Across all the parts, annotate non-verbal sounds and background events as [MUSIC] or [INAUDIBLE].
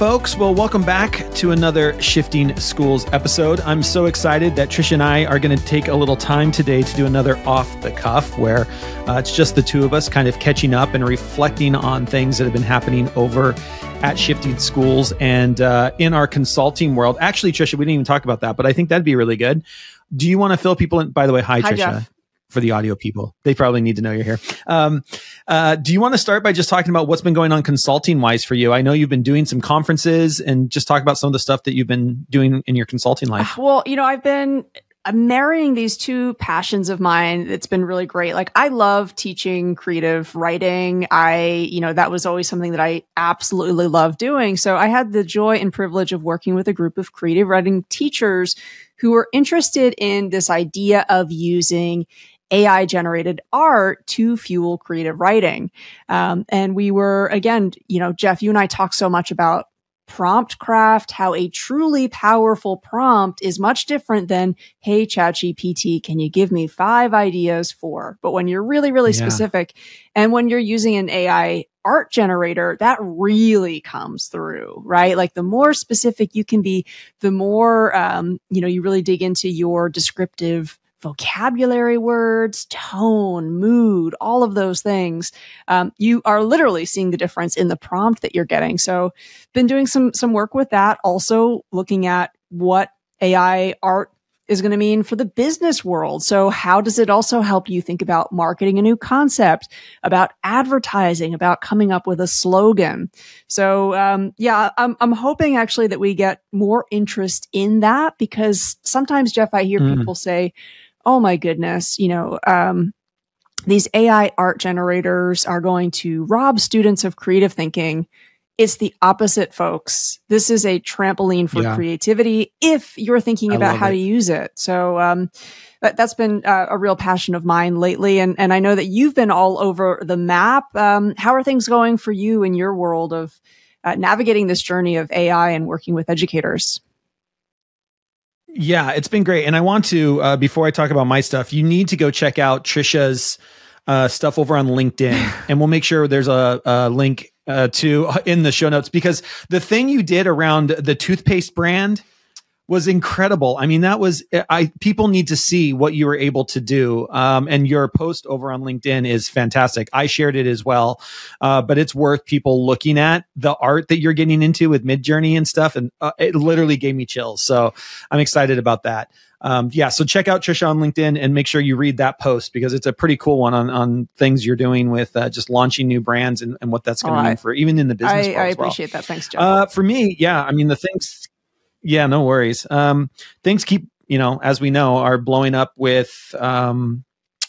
folks. Well, welcome back to another Shifting Schools episode. I'm so excited that Tricia and I are going to take a little time today to do another off the cuff where uh, it's just the two of us kind of catching up and reflecting on things that have been happening over at Shifting Schools and uh, in our consulting world. Actually, Tricia, we didn't even talk about that, but I think that'd be really good. Do you want to fill people in? By the way, hi, Hi, Tricia. Jeff. For the audio people, they probably need to know you're here. Um, uh, do you want to start by just talking about what's been going on consulting wise for you? I know you've been doing some conferences and just talk about some of the stuff that you've been doing in your consulting life. Well, you know, I've been marrying these two passions of mine. It's been really great. Like I love teaching creative writing. I, you know, that was always something that I absolutely love doing. So I had the joy and privilege of working with a group of creative writing teachers who were interested in this idea of using AI generated art to fuel creative writing. Um, and we were, again, you know, Jeff, you and I talk so much about prompt craft, how a truly powerful prompt is much different than, Hey, ChatGPT, can you give me five ideas for? But when you're really, really Yeah. specific and when you're using an AI art generator, that really comes through, right? Like the more specific you can be, the more, um, you know, you really dig into your descriptive vocabulary words, tone, mood, all of those things. Um, you are literally seeing the difference in the prompt that you're getting. So been doing some, some work with that. Also looking at what AI art is going to mean for the business world. So how does it also help you think about marketing a new concept, about advertising, about coming up with a slogan? So, um, yeah, I'm, I'm hoping actually that we get more interest in that because sometimes, Jeff, I hear Mm. people say, Oh my goodness, you know, um, these AI art generators are going to rob students of creative thinking. It's the opposite, folks. This is a trampoline for Yeah. creativity if you're thinking I about how it. to use it. So, um, that, that's been uh, a real passion of mine lately. And, and I know that you've been all over the map. Um, how are things going for you in your world of uh, navigating this journey of AI and working with educators? Yeah, it's been great. And I want to, uh, before I talk about my stuff, you need to go check out Tricia's uh, stuff over on LinkedIn. [LAUGHS] and we'll make sure there's a, a link uh, to in the show notes because the thing you did around the toothpaste brand was incredible. I mean, that was I people need to see what you were able to do. Um, and your post over on LinkedIn is fantastic. I shared it as well, uh, but it's worth people looking at the art that you're getting into with Midjourney and stuff. And uh, it literally gave me chills. So I'm excited about that. Um, yeah, so check out Tricia on LinkedIn and make sure you read that post because it's a pretty cool one on on things you're doing with uh, just launching new brands and, and what that's going to Oh, mean for even in the business I, world I as well. appreciate that. Thanks, John. Uh, for me, yeah, I mean the things. Yeah, no worries. Um, things keep, you know, as we know, are blowing up with um,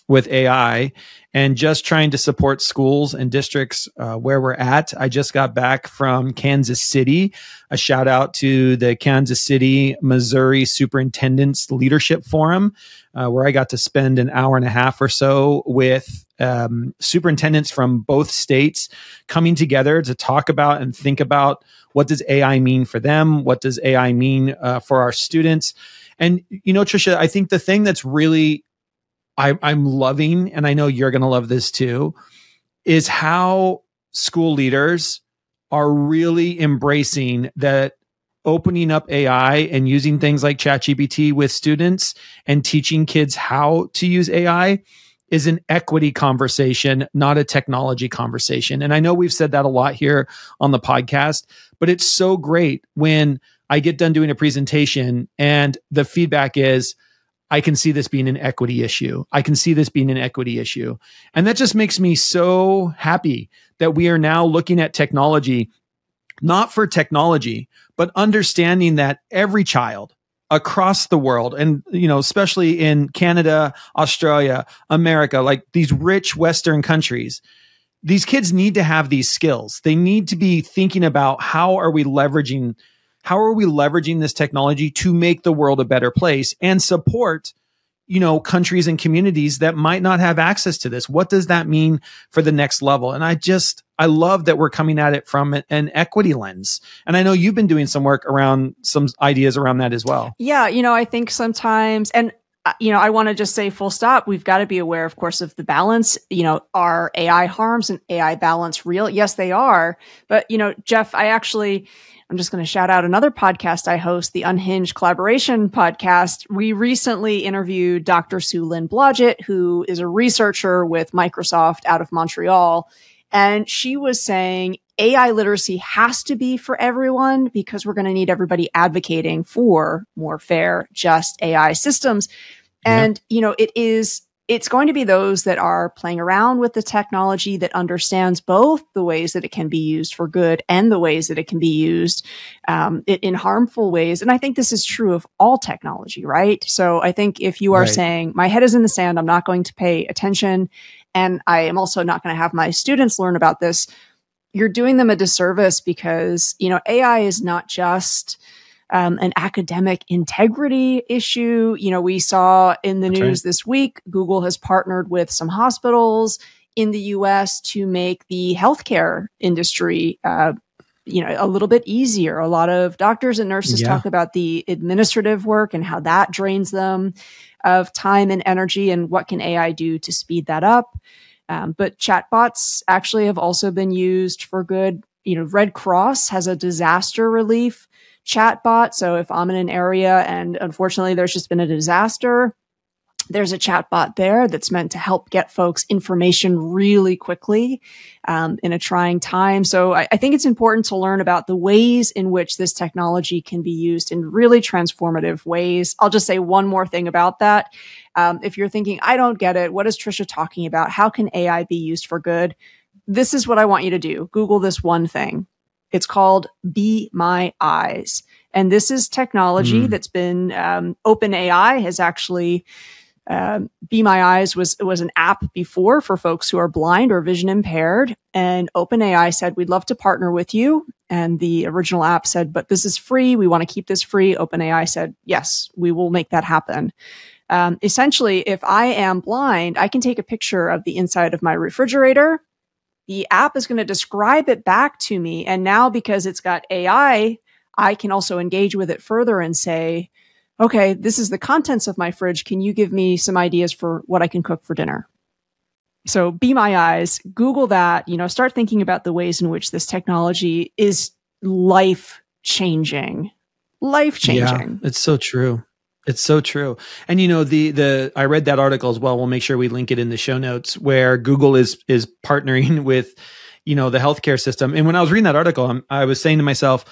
with AI, and just trying to support schools and districts uh, where we're at. I just got back from Kansas City. A shout out to the Kansas City, Missouri Superintendents Leadership Forum, uh, where I got to spend an hour and a half or so with um, superintendents from both states coming together to talk about and think about what does AI mean for them? What does AI mean uh, for our students? And you know, Tricia, I think the thing that's really I, I'm loving, and I know you're going to love this too, is how school leaders are really embracing that opening up AI and using things like ChatGPT with students and teaching kids how to use AI is an equity conversation, not a technology conversation. And I know we've said that a lot here on the podcast, but it's so great when I get done doing a presentation and the feedback is, I can see this being an equity issue. I can see this being an equity issue. And that just makes me so happy that we are now looking at technology, not for technology, but understanding that every child across the world and you know especially in Canada, Australia, America, like these rich western countries, these kids need to have these skills. They need to be thinking about how are we leveraging how are we leveraging this technology to make the world a better place and support you know countries and communities that might not have access to this what does that mean for the next level and i just i love that we're coming at it from an- equity lens and i know you've been doing some work around some ideas around that as well Yeah, you know, I think sometimes, and uh, you know, I want to just say full stop. We've got to be aware, of course, of the balance. You know, are AI harms and AI balance real? Yes, they are. But, you know, Jeff, I actually, I'm just going to shout out another podcast I host, the Unhinged Collaboration Podcast. We recently interviewed Dr. Su Lin Blodgett, who is a researcher with Microsoft out of Montreal. And she was saying AI literacy has to be for everyone because we're going to need everybody advocating for more fair, just AI systems. And, you know, it is, it's going to be those that are playing around with the technology that understands both the ways that it can be used for good and the ways that it can be used um, in harmful ways. And I think this is true of all technology, right? So I think if you are right. saying, my head is in the sand, I'm not going to pay attention, and I am also not going to have my students learn about this, you're doing them a disservice because, you know, AI is not just um, an academic integrity issue. You know, we saw in the That's news right. this week, Google has partnered with some hospitals in the US to make the healthcare industry, uh, you know, a little bit easier. A lot of doctors and nurses yeah. talk about the administrative work and how that drains them of time and energy and what can AI do to speed that up. Um, but chatbots actually have also been used for good. You know, Red Cross has a disaster relief chatbot. So if I'm in an area and unfortunately there's just been a disaster, there's a chatbot there that's meant to help get folks information really quickly um, in a trying time. So I, I, think it's important to learn about the ways in which this technology can be used in really transformative ways. I'll just say one more thing about that. Um, if you're thinking, I don't get it, what is Tricia talking about? How can AI be used for good? This is what I want you to do. Google this one thing. It's called Be My Eyes. And this is technology mm. that's been, um, OpenAI has actually um, Be My Eyes was was an app before for folks who are blind or vision impaired, and OpenAI said we'd love to partner with you. And the original app said, but this is free. We want to keep this free. OpenAI said, yes, we will make that happen. Um, essentially, if I am blind, I can take a picture of the inside of my refrigerator. The app is going to describe it back to me, and now because it's got AI, I can also engage with it further and say, okay, this is the contents of my fridge. Can you give me some ideas for what I can cook for dinner? So be my eyes, Google that, you know, start thinking about the ways in which this technology is life changing. Life changing. Yeah, it's so true. It's so true. And you know, the the I read that article as well. We'll make sure we link it in the show notes where Google is is partnering [LAUGHS] with, you know, the healthcare system. And when I was reading that article, I'm, I was saying to myself,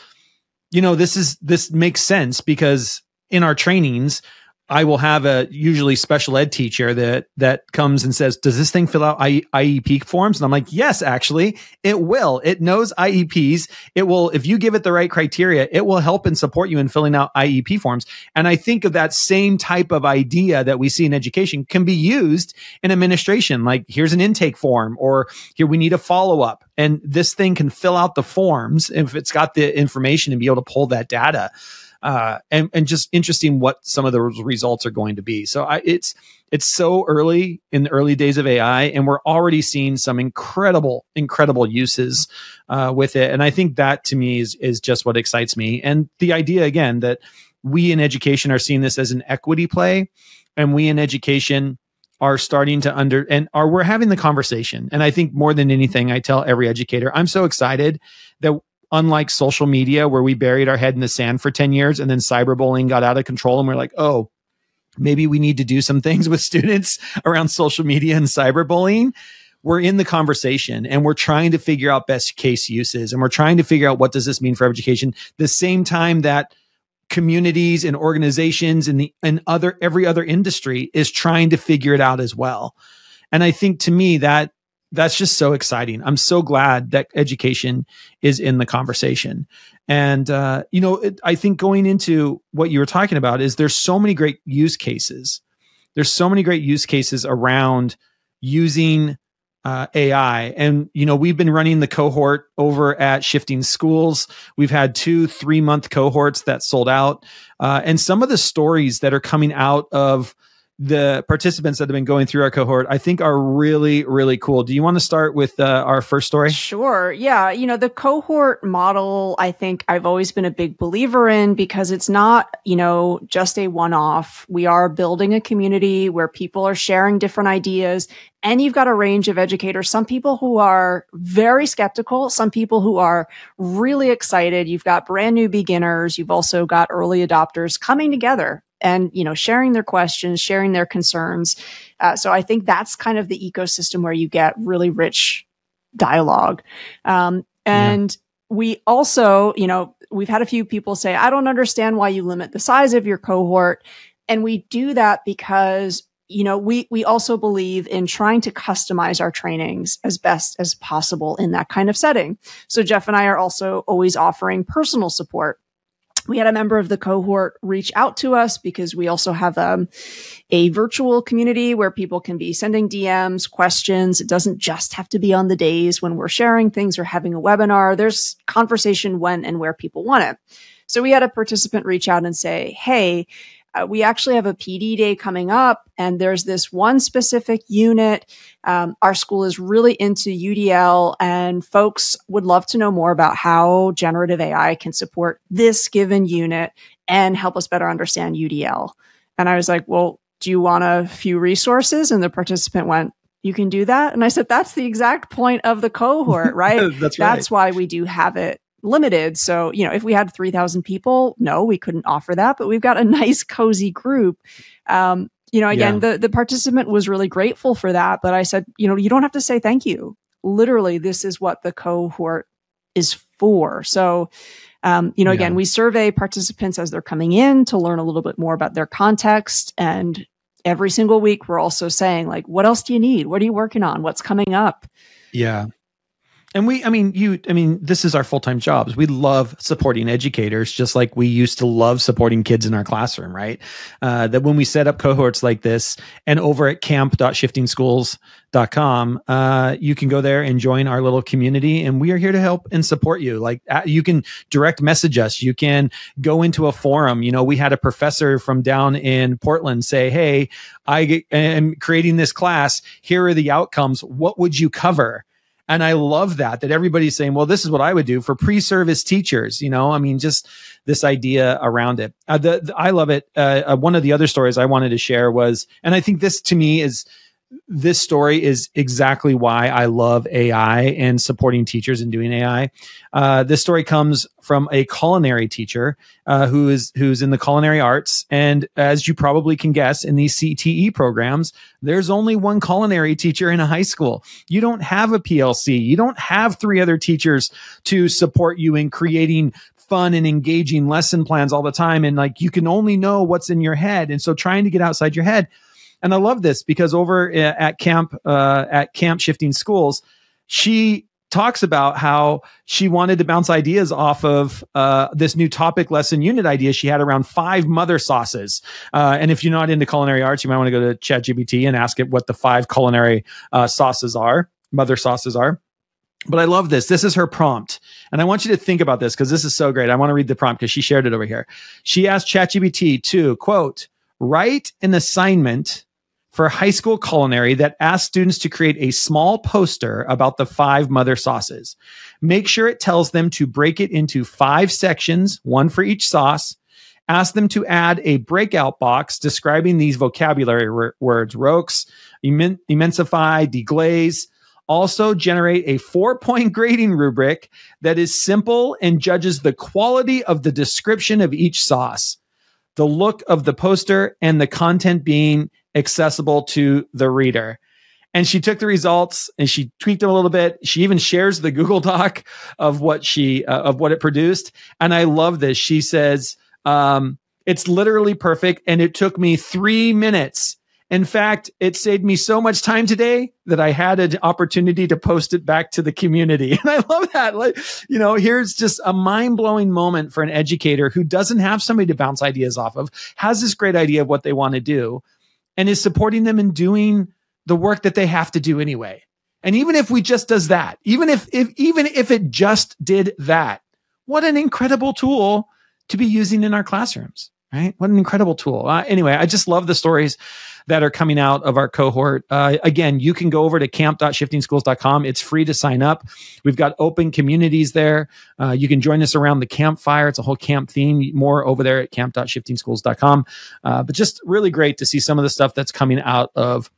you know, this is this makes sense because in our trainings, I will have a usually special ed teacher that that comes and says, "Does this thing fill out I, IEP forms?" And I'm like, "Yes, actually, it will. It knows IEPs. It will if you give it the right criteria, it will help and support you in filling out IEP forms." And I think of that same type of idea that we see in education can be used in administration. Like, here's an intake form, or here we need a follow up, and this thing can fill out the forms if it's got the information and be able to pull that data uh, and and just interesting what some of those results are going to be. So I, it's it's so early in the early days of AI, and we're already seeing some incredible incredible uses uh, with it. And I think that to me is is just what excites me. And the idea again that we in education are seeing this as an equity play, and we in education are starting to under and are we're having the conversation and i think more than anything i tell every educator i'm so excited that unlike social media where we buried our head in the sand for 10 years and then cyberbullying got out of control and we're like, oh, maybe we need to do some [LAUGHS] things with students around social media and cyberbullying. We're in the conversation and we're trying to figure out best case uses and we're trying to figure out what does this mean for education. The same time that communities and organizations and the and other every other industry is trying to figure it out as well. And I think to me that that's just so exciting. I'm so glad that education is in the conversation. And, uh, you know, it, I think going into what you were talking about is there's so many great use cases. There's so many great use cases around using uh, AI. And, you know, we've been running the cohort over at Shifting Schools. We've had two three month cohorts that sold out. Uh, and some of the stories that are coming out of the participants that have been going through our cohort, I think are really, really cool. Do you want to start with uh, our first story? Sure. Yeah. You know, the cohort model, I think I've always been a big believer in because it's not, you know, just a one off. We are building a community where people are sharing different ideas and you've got a range of educators, some people who are very skeptical, some people who are really excited. You've got brand new beginners. You've also got early adopters coming together and you know sharing their questions sharing their concerns. Uh, so i think that's kind of the ecosystem where you get really rich dialogue. Um, and yeah. we also you know we've had a few people say i don't understand why you limit the size of your cohort. And we do that because you know we we also believe in trying to customize our trainings as best as possible in that kind of setting. So jeff and i are also always offering personal support we had a member of the cohort reach out to us because we also have um, a virtual community where people can be sending DMs, questions. It doesn't just have to be on the days when we're sharing things or having a webinar. There's conversation when and where people want it. So we had a participant reach out and say, Hey, uh, we actually have a PD day coming up, and there's this one specific unit. Um, our school is really into UDL, and folks would love to know more about how generative AI can support this given unit and help us better understand UDL. And I was like, Well, do you want a few resources? And the participant went, you can do that. And I said, that's the exact point of the cohort, [LAUGHS] right? that's right. That's why we do have it limited. So, you know, if we had 3,000 people, no, we couldn't offer that, but we've got a [LAUGHS] nice, cozy group. Um, you know, again, yeah. the, the participant was really grateful for that, but I said, you know, you don't have to say thank you. Literally, this is what the cohort is for. So, um, you know, yeah. again, we survey participants as they're coming in to learn a little bit more about their context. And every single week, we're also saying, like, what else do you need? What are you working on? What's coming up? Yeah and we i mean you i mean this is our full-time jobs. We love supporting educators just like we used to love supporting kids in our classroom right? Uh, that when we set up cohorts like this and over at camp.shiftingschools.com uh, you can go there and join our little community and we are here to help and support you. Like uh, you can direct message us. You can go into a forum. You know we had a professor from down in portland say hey i am creating this class. Here are the outcomes. What would you cover and I love that, that everybody's saying, well, this is what I would do for pre-service teachers. You know, I mean, just this idea around it. Uh, the, the, I love it. Uh, uh, one of the other stories I wanted to share was, and I think this to me is, this story is exactly why I love AI and supporting teachers and doing AI. Uh, this story comes from a culinary teacher uh, who is who's in the culinary arts, and as you probably can guess, in these CTE programs, there's only one culinary teacher in a high school. You don't have a PLC. You don't have three other teachers to support you in creating fun and engaging lesson plans all the time, and like you can only know what's in your head. And so, trying to get outside your head and I love this because over at camp, uh, at camp shifting schools, she talks about how she wanted to bounce ideas off of uh, this new topic lesson unit idea she had around five mother sauces. Uh, and if you're not into culinary arts, you might want to go to ChatGPT and ask it what the five culinary uh, sauces are, mother sauces are. But I love this. This is her prompt. And I want you to think about this because this is so great. I want to read the prompt because she shared it over here. She asked ChatGPT to quote, write an assignment for high school culinary that asks students to create a small poster about the five mother sauces. Make sure it tells them to break it into five sections, one for each sauce. Ask them to add a breakout box describing these vocabulary w- words, roques, imen- imensify, deglaze. Also generate a four point [LAUGHS] grading rubric that is simple and judges the quality of the description of each sauce, the look of the poster, and the content being accessible to the reader. And she took the results and she tweaked them a little bit. She even shares the Google Doc of what she uh, of what it produced. And I love this. She says, um, "It's literally perfect, and it took me three minutes." In fact, it saved me so much time today that I had an opportunity to post it back to the community. [LAUGHS] And I love that. Like, you know, here's just a mind blowing moment for an educator who doesn't have somebody to bounce ideas off of, has this great idea of what they want to do, and is supporting them in doing the work that they have to do anyway. And even if we just does that, even if, if even if it just did that, what an incredible tool to be using in our classrooms, right? What an incredible tool. Uh, anyway, I just love the stories that are coming out of our cohort. Uh, again, you can go over to camp.shiftingschools.com. It's free to sign up. We've got open communities there. Uh, you can join us around the campfire. It's a whole camp theme. More over there at camp.shiftingschools.com. Uh, but just really great to see some of the stuff that's coming out of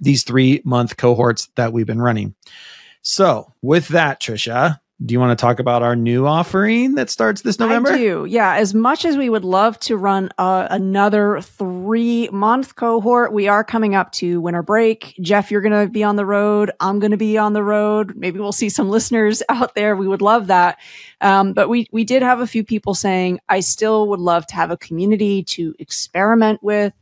these three month cohorts that we've been running. So, with that, Tricia, do you want to talk about our new offering that starts this November? I do. Yeah. As much as we would love to run uh, another three month cohort, we are coming up to winter break. Jeff, you're going to be on the road. I'm going to be on the road. Maybe we'll see some [LAUGHS] listeners out there. We would love that. Um, but we, we did have a few people saying, I still would love to have a community to experiment with.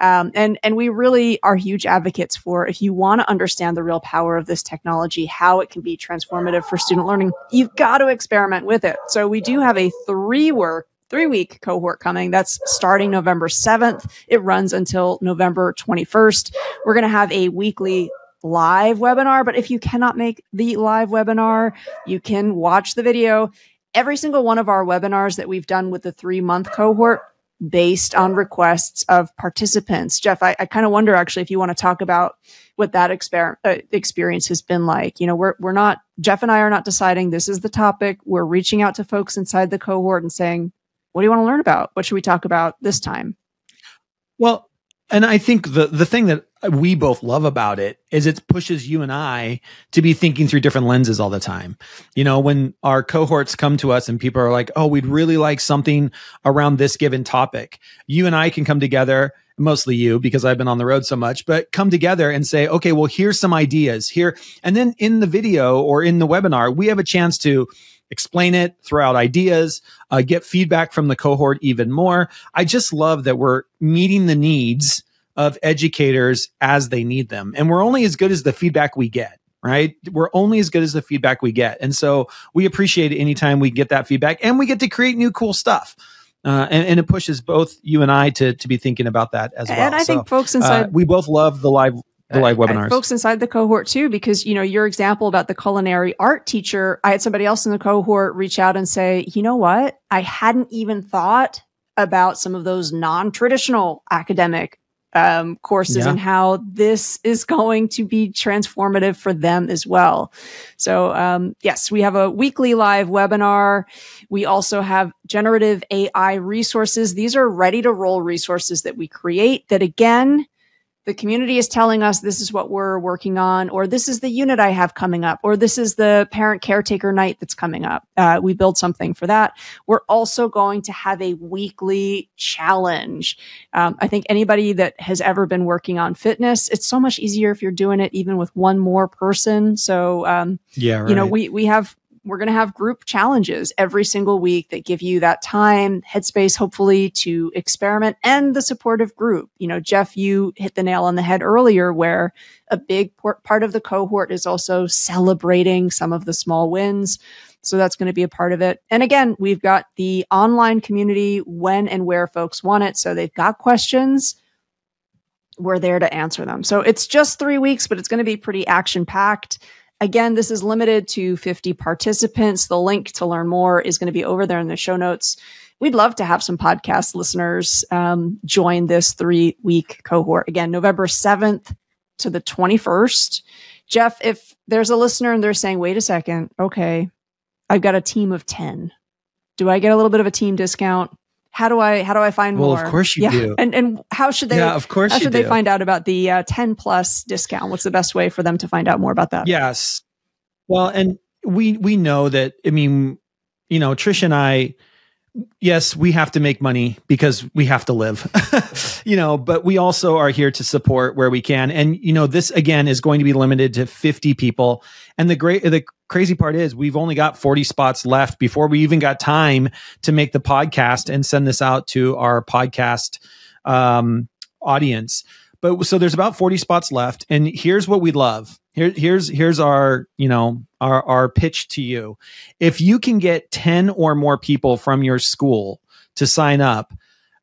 Um, and and we really are huge advocates for if you want to understand the real power of this technology, how it can be transformative for student learning, you've got to experiment with it. So we do have a three work three week cohort coming. That's starting November 7th. It runs until November 21st. We're going to have a weekly live webinar, but if you cannot make the live webinar, you can watch the video. Every single one of our webinars that we've done with the three month cohort based on requests of participants. Jeff, I, I kind of wonder actually if you want to talk about what that exper- uh, experience has been like. You know, we're we're not Jeff and I are not deciding this is the topic. We're reaching out to folks inside the cohort and saying, "What do you want to learn about? What should we talk about this time?" Well, and I think the the thing that we both love about it is it pushes you and I to be thinking through different lenses all the time. You know, when our cohorts come to us and people are like, "Oh, we'd really like something around this given topic." You and I can come together, mostly you because I've been on the road so much, but come together and say, "Okay, well, here's some ideas here." And then in the video or in the webinar, we have a chance to explain it, throw out ideas, uh, get feedback from the cohort even more. I just love that we're meeting the needs of educators as they need them. And we're only as good as the feedback we get, right? We're only as good as the feedback we get. And so we appreciate it anytime we get that feedback and we get to create new cool stuff. Uh, and, and, it pushes both you and I to to be thinking about that as well. And I so, think folks inside uh, we both love the live the live webinars. folks inside the cohort too, because you know your example about the culinary art teacher. I had somebody else in the cohort reach out and say, you know what, I hadn't even thought about some of those non traditional academic um, courses yeah. and how this is going to be transformative for them as well. So, um, yes, we have a weekly live webinar. We also have generative AI resources. These are ready to roll resources that we create that again, the community is telling us this is what we're working on, or this is the unit I have coming up, or this is the parent caretaker night that's coming up. Uh, we build something for that. We're also going to have a weekly challenge. Um, I think anybody that has ever been working on fitness, it's so much easier if you're doing it even with one more person. So, um, yeah, right. you know, we we have we're going to have group challenges every single week that give you that time, headspace, hopefully to experiment and the supportive group. You know, Jeff, you hit the nail on the head earlier where a big part of the cohort is also celebrating some of the small wins. So that's going to be a part of it. And again, we've got the online community when and where folks want it. So they've got questions. We're there to answer them. So it's just three weeks, but it's going to be pretty action packed. Again, this is limited to 50 participants. The link to learn more is going to be over there in the show notes. We'd love to have some podcast listeners um, join this three week cohort. Again, November 7th to the 21st. Jeff, if there's a listener and they're saying, wait a second, okay, I've got a team of 10. Do I get a little bit of a team discount? How do I how do I find well, more? Well, of course you yeah. do. And and how should they? Yeah, of course. How should they find out about the uh, ten plus discount? What's the best way for them to find out more about that? Yes. Well, and we we know that. I mean, you know, Trish and I. Yes, we have to make money because we have to live, [LAUGHS] you know, but we also are here to support where we can. And, you know, this again is going to be limited to 50 people. And the great, the crazy part is we've only got 40 spots left before we even got time to make the podcast and send this out to our podcast um, audience. But so there's about 40 spots left. And here's what we love. Here, here's here's our, you know, our our pitch to you. If you can get 10 or more people from your school to sign up,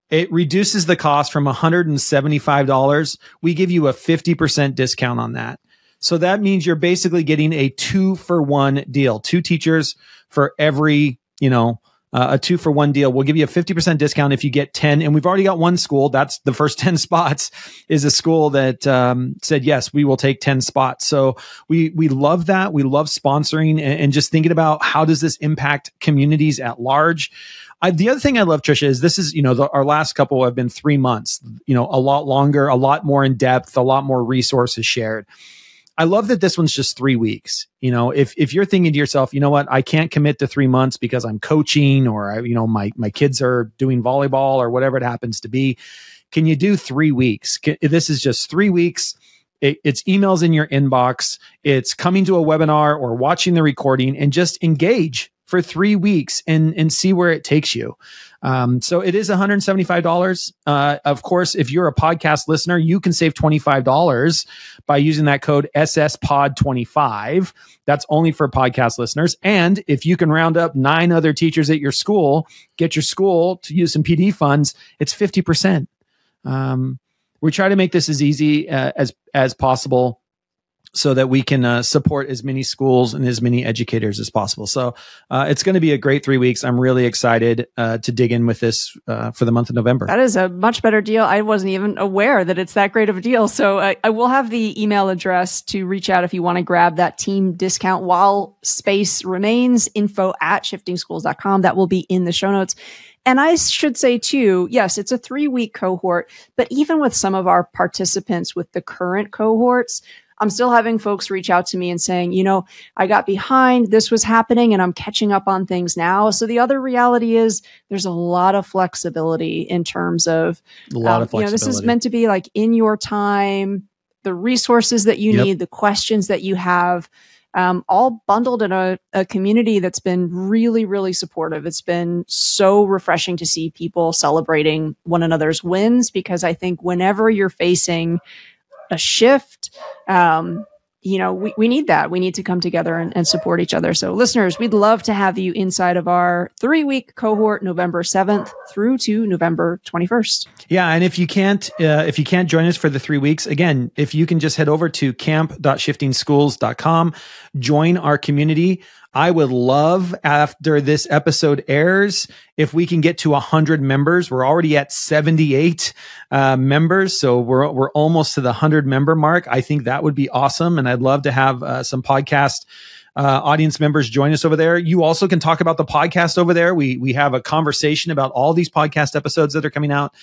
it reduces the cost from $175. We give you a 50% discount on that. So that means you're basically getting a two for one deal, two teachers for every, you know, uh, a two for one deal. We'll give you a 50% discount if you get 10. And we've already got one school. That's the first [LAUGHS] 10 spots is a school that um, said, yes, we will take 10 spots. So we, we love that. We love sponsoring and, and just thinking about how does this impact communities at large. I, the other thing I love, Tricia, is this is, you know, the, our last couple have been three months, you know, a lot longer, a lot more in depth, a lot more resources shared. I love that this one's just three weeks. You know, if if you're thinking to yourself, you know what, I can't commit to three months because I'm coaching or I, you know, my my kids are doing volleyball or whatever it happens to be. Can you do three weeks? Can, this is just three weeks. It, it's emails in your inbox. It's coming to a webinar or watching the recording and just engage for three weeks and and see where it takes you. Um, so it is $175. Uh, of course, if you're a podcast listener, you can save $25 by using that code SSPOD25. That's only for podcast listeners. And if you can round up nine other teachers at your school, get your school to use some PD funds, it's 50%. Um, we try to make this as easy uh, as as possible so that we can uh, support as many schools and as many educators as possible. So uh, it's going to be a great three weeks. I'm really excited uh, to dig in with this uh, for the month of November. That is a much better deal. I wasn't even aware that it's that great of a deal. So uh, I will have the email address to reach out if you want to grab that team discount while space remains. Info at shiftingschools.com. That will be in the show notes. And I should say too, yes, it's a three week cohort, but even with some of our participants with the current cohorts, I'm still having folks reach out to me and saying, you know, I got behind, this was happening, and I'm catching up on things now. So the other reality is there's a lot of flexibility in terms of, a lot um, of you know, this is meant to be like in your time, the resources that you yep. need, the questions that you have. Um, all bundled in a, a, community that's been really, really supportive. It's been so refreshing to see people celebrating one another's wins because I think whenever you're facing a shift. Um, you know, we, we need that. We need to come together and, and, support each other. So, listeners, we'd love to have you inside of our three week cohort, November 7th through to November 21st. Yeah. And if you can't, uh, if you can't join us for the three weeks, again, if you can just head over to camp.shiftingschools.com, join our community. I would love after this episode airs if we can get to 100 members. We're already at 78 uh, members, so we're we're almost to the 100 member mark. I think that would be awesome, and I'd love to have uh, some podcast. Uh, audience members join us over there. You also can talk about the podcast over there. We we have a conversation about all these podcast episodes that are coming out.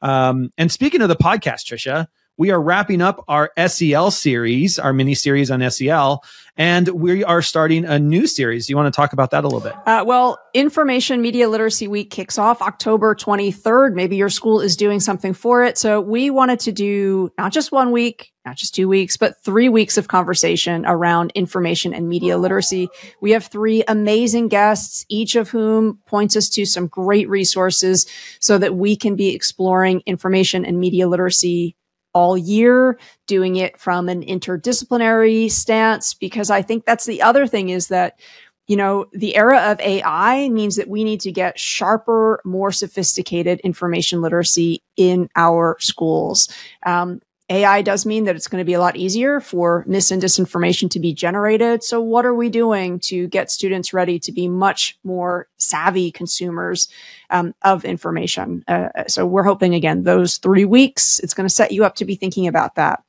Um, and speaking of the podcast, Tricia, we are wrapping up our SEL series, our mini series on SEL, and we are starting a new series. Do you want to talk about that a little bit? Uh, well, Information Media Literacy Week kicks off October 23rd. Maybe your school is doing something for it. So we wanted to do not just one week, not just two weeks, but three weeks of conversation around information and media literacy. We have three amazing guests, each of whom points us to some great resources so that we can be exploring information and media literacy all year, doing it from an interdisciplinary stance, because I think that's the other thing is that, you know, the era of AI means that we need to get sharper, more sophisticated information literacy in our schools. Um, AI does mean that it's going to be a lot easier for mis and disinformation to be generated. So what are we doing to get students ready to be much more savvy consumers um, of information? Uh, so we're hoping again, those three weeks, it's going to set you up to be thinking about that.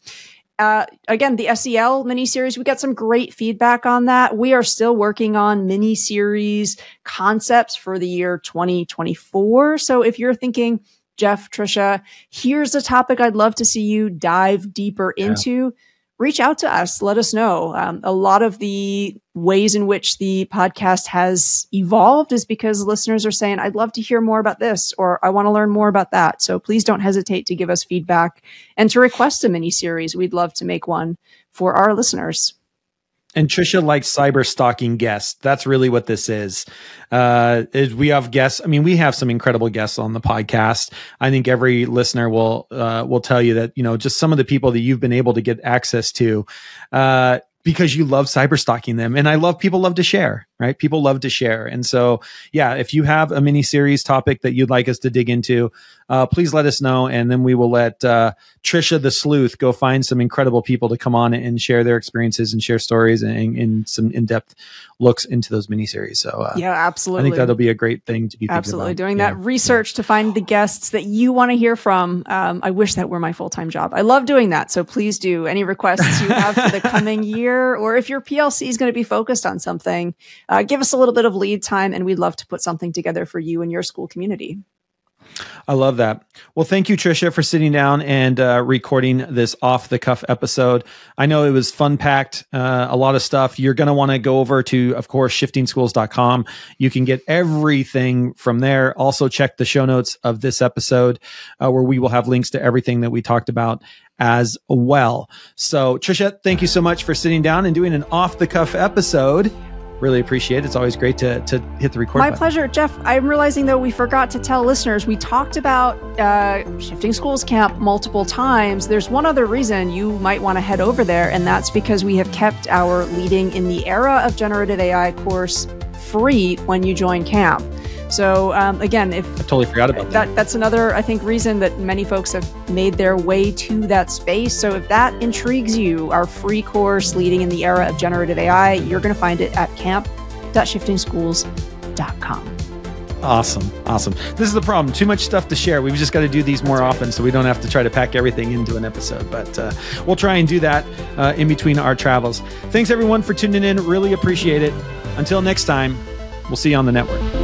Uh, again, the SEL mini series, we got some great feedback on that. We are still working on mini series concepts for the year 2024. So if you're thinking, Jeff, Tricia, here's a topic I'd love to see you dive deeper yeah. into. Reach out to us. Let us know. Um, a lot of the ways in which the podcast has evolved is because listeners are saying, I'd love to hear more about this, or I want to learn more about that. So please don't hesitate to give us feedback and to request a mini series. We'd love to make one for our listeners. And Tricia likes cyber stalking guests. That's really what this is. Uh, is we have guests. I mean, we have some incredible guests on the podcast. I think every listener will uh, will tell you that you know just some of the people that you've been able to get access to uh, because you love cyber stalking them, and I love people love to share. Right? People love to share. And so, yeah, if you have a mini series topic that you'd like us to dig into, uh, please let us know. And then we will let uh, Tricia the sleuth go find some incredible people to come on and share their experiences and share stories and, and some in depth looks into those mini series. So, uh, yeah, absolutely. I think that'll be a great thing to be absolutely doing yeah. that research yeah. to find the guests that you want to hear from. Um, I wish that were my full time job. I love doing that. So please do any requests you have for the [LAUGHS] coming year, or if your PLC is going to be focused on something, uh, give us a little bit of lead time, and we'd love to put something together for you and your school community. I love that. Well, thank you, Tricia, for sitting down and uh, recording this off the cuff episode. I know it was fun packed, uh, a lot of stuff. You're going to want to go over to, of course, shiftingschools.com. You can get everything from there. Also, check the show notes of this episode uh, where we will have links to everything that we talked about as well. So, Tricia, thank you so much for sitting down and doing an off the cuff episode really appreciate it. It's always great to, to hit the record. My button. pleasure, Jeff. I'm realizing though we forgot to tell listeners we talked about uh, shifting schools camp multiple times. There's one other reason you might want to head over there, and that's because we have kept our leading in the era of generative AI course free when you join camp. So um, again, if I totally forgot about that. that, that's another I think reason that many folks have made their way to that space. So if that intrigues you, our free course leading in the era of generative AI, you're going to find it at camp.shiftingschools.com. Awesome. Awesome. This is the problem. Too much stuff to share. We've just got to do these more often so we don't have to try to pack everything into an episode. But uh, we'll try and do that uh, in between our travels. Thanks, everyone, for tuning in. Really appreciate it. Until next time, we'll see you on the network.